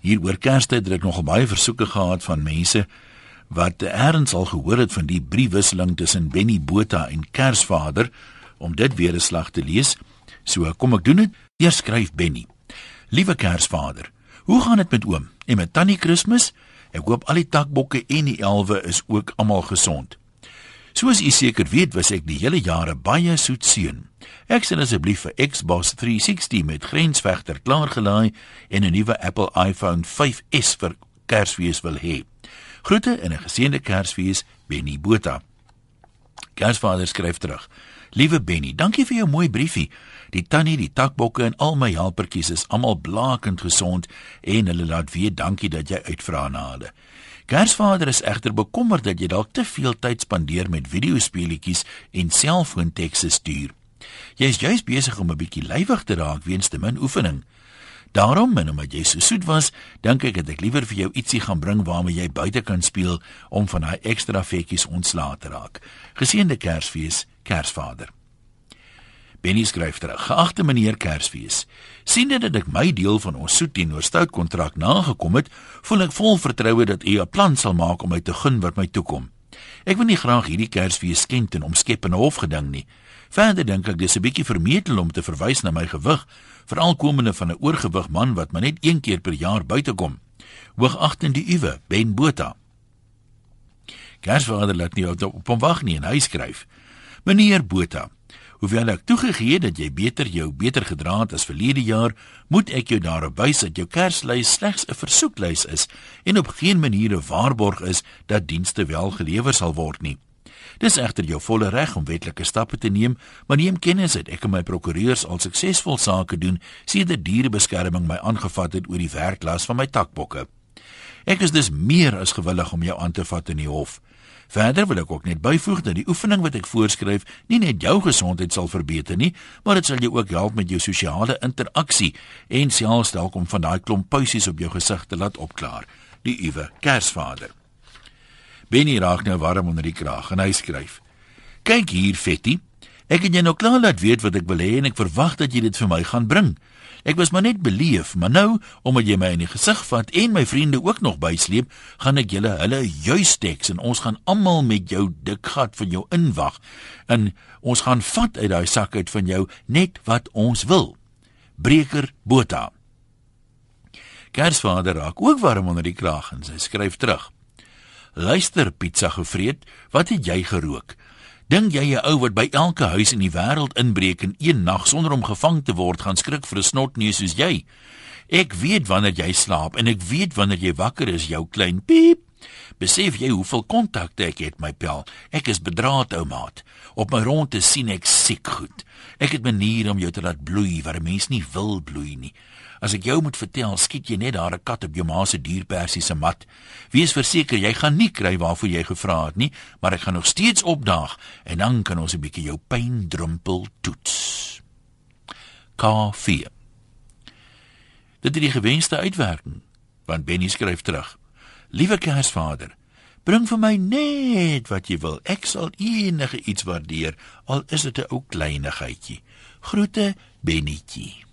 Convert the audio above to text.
Hier oor Kerstyd het ek nogal baie versoeke gehad van mense wat eers al gehoor het van die briefwisseling tussen Benny Botha en Kersvader om dit weer 'n slag te lees. So kom ek doen dit. Eers skryf Benny. Liewe Kersvader, hoe gaan dit met oom en met tannie Kersfees? Ek hoop al die takbokke en die elwe is ook almal gesond. Soos u seker weet, was ek die hele jare baie soet seun. Ek sal asseblief vir Xbox 360 met grensvegter klaargelaai en 'n nuwe Apple iPhone 5s vir Kersfees wil hê. Groete en 'n geseënde Kersfees, Benny Botha. Kersvader skryf terug. Liewe Benny, dankie vir jou mooi briefie. Die tannie, die takbokke en al my helpertjies is almal blakend gesond en hulle laat weet dankie dat jy uitvra na hulle. Kersvader is egter bekommerd dat jy dalk te veel tyd spandeer met videospeletjies en selfoontekste stuur. Jy is juis besig om 'n bietjie lywig te raak weens te min oefening. Daarom, en omdat jy so soet was, dink ek dat ek liewer vir jou ietsie gaan bring waarmee jy buite kan speel om van daai ekstra vetjies ontslae te raak. Geseënde Kersfees, Kersvader. Benny skryf terug: "Geagte meneer Kersfees, sien dit dat ek my deel van ons soet teenoor stout kontrak nagekom het, voel ek vol vertroue dat u 'n plan sal maak om my te gun wat my toekom. Ek wil nie graag hierdie Kersfees skend en omskep in 'n hofgeding nie. Verder dink ek dis 'n bietjie vermetel om te verwys na my gewig, veral komende van 'n oorgewig man wat maar net een keer per jaar buite kom. Hoogagtende uwe, Ben Botha. Kersvader laat nie op hom wag nie en hy skryf: Meneer Botha, hoewel ek toegegee dat jy beter jou beter gedra het as verlede jaar, moet ek jou daarop wys dat jou Kerslys slegs 'n versoeklys is en op geen manier 'n waarborg is dat dienste wel gelewer sal word nie. Dis egter jou volle reg om wetlike stappe te neem, maar neem kennis dat ek en my prokureurs al suksesvol sake doen sedert dierebeskerming my aangevat het oor die werklas van my takbokke. Ek is dus meer as gewillig om jou aan te vat in die hof. Verder wil ek ook net byvoeg dat die oefening wat ek voorskryf nie net jou gesondheid sal verbeter nie, maar dit sal jou ook help met jou sosiale interaksie en selfs dalk om van daai klomp puisies op jou gesig te laat opklaar. Die uwe Kersvader. Benny raak nou warm onder die kraag en hy skryf: "Kyk hier, Fetty. Ek het jou nou klaar laat weet wat ek wil hê en ek verwag dat jy dit vir my gaan bring. Ek was maar net beleef, maar nou omdat jy my in die gesig vat en my vriende ook nog bysleep, gaan ek julle hulle juis teks en ons gaan almal met jou dik gat van jou inwag en ons gaan vat uit daai sak uit van jou net wat ons wil. Breker Botha. Kersvader raak ook warm onder die kraag en sy skryf terug. Luister, pizza gevreet, wat het jy gerook? Dink jy 'n ou wat by elke huis in die wêreld inbreek in een nag sonder om gevang te word, gaan skrik vir 'n snotneus soos jy? Ek weet wanneer jy slaap en ek weet wanneer jy wakker is, jou klein piep. Besef jy hoeveel kontakte ek het, my pel? Ek is bedraad, ou maat. Op my ronde sien ek siek goed. Ek het maniere om jou te laat bloei waar 'n mens nie wil bloei nie. As ek jou moet vertel, skiet jy net daar 'n kat op jou ma se dierpersie se mat. Wees verseker jy gaan nie kry waarvoor jy gevra het nie, maar ek gaan nog steeds opdaag en dan kan ons 'n bietjie jou pyn drumpel toets. K4. Dit is die gewenste uitwerking. Want Benny skryf terug. Liewe Kersvader, bring vir my net wat jy wil. Ek sal enige iets waardeer, al is dit 'n ou kleinigheidjie. Groete, Bennytjie.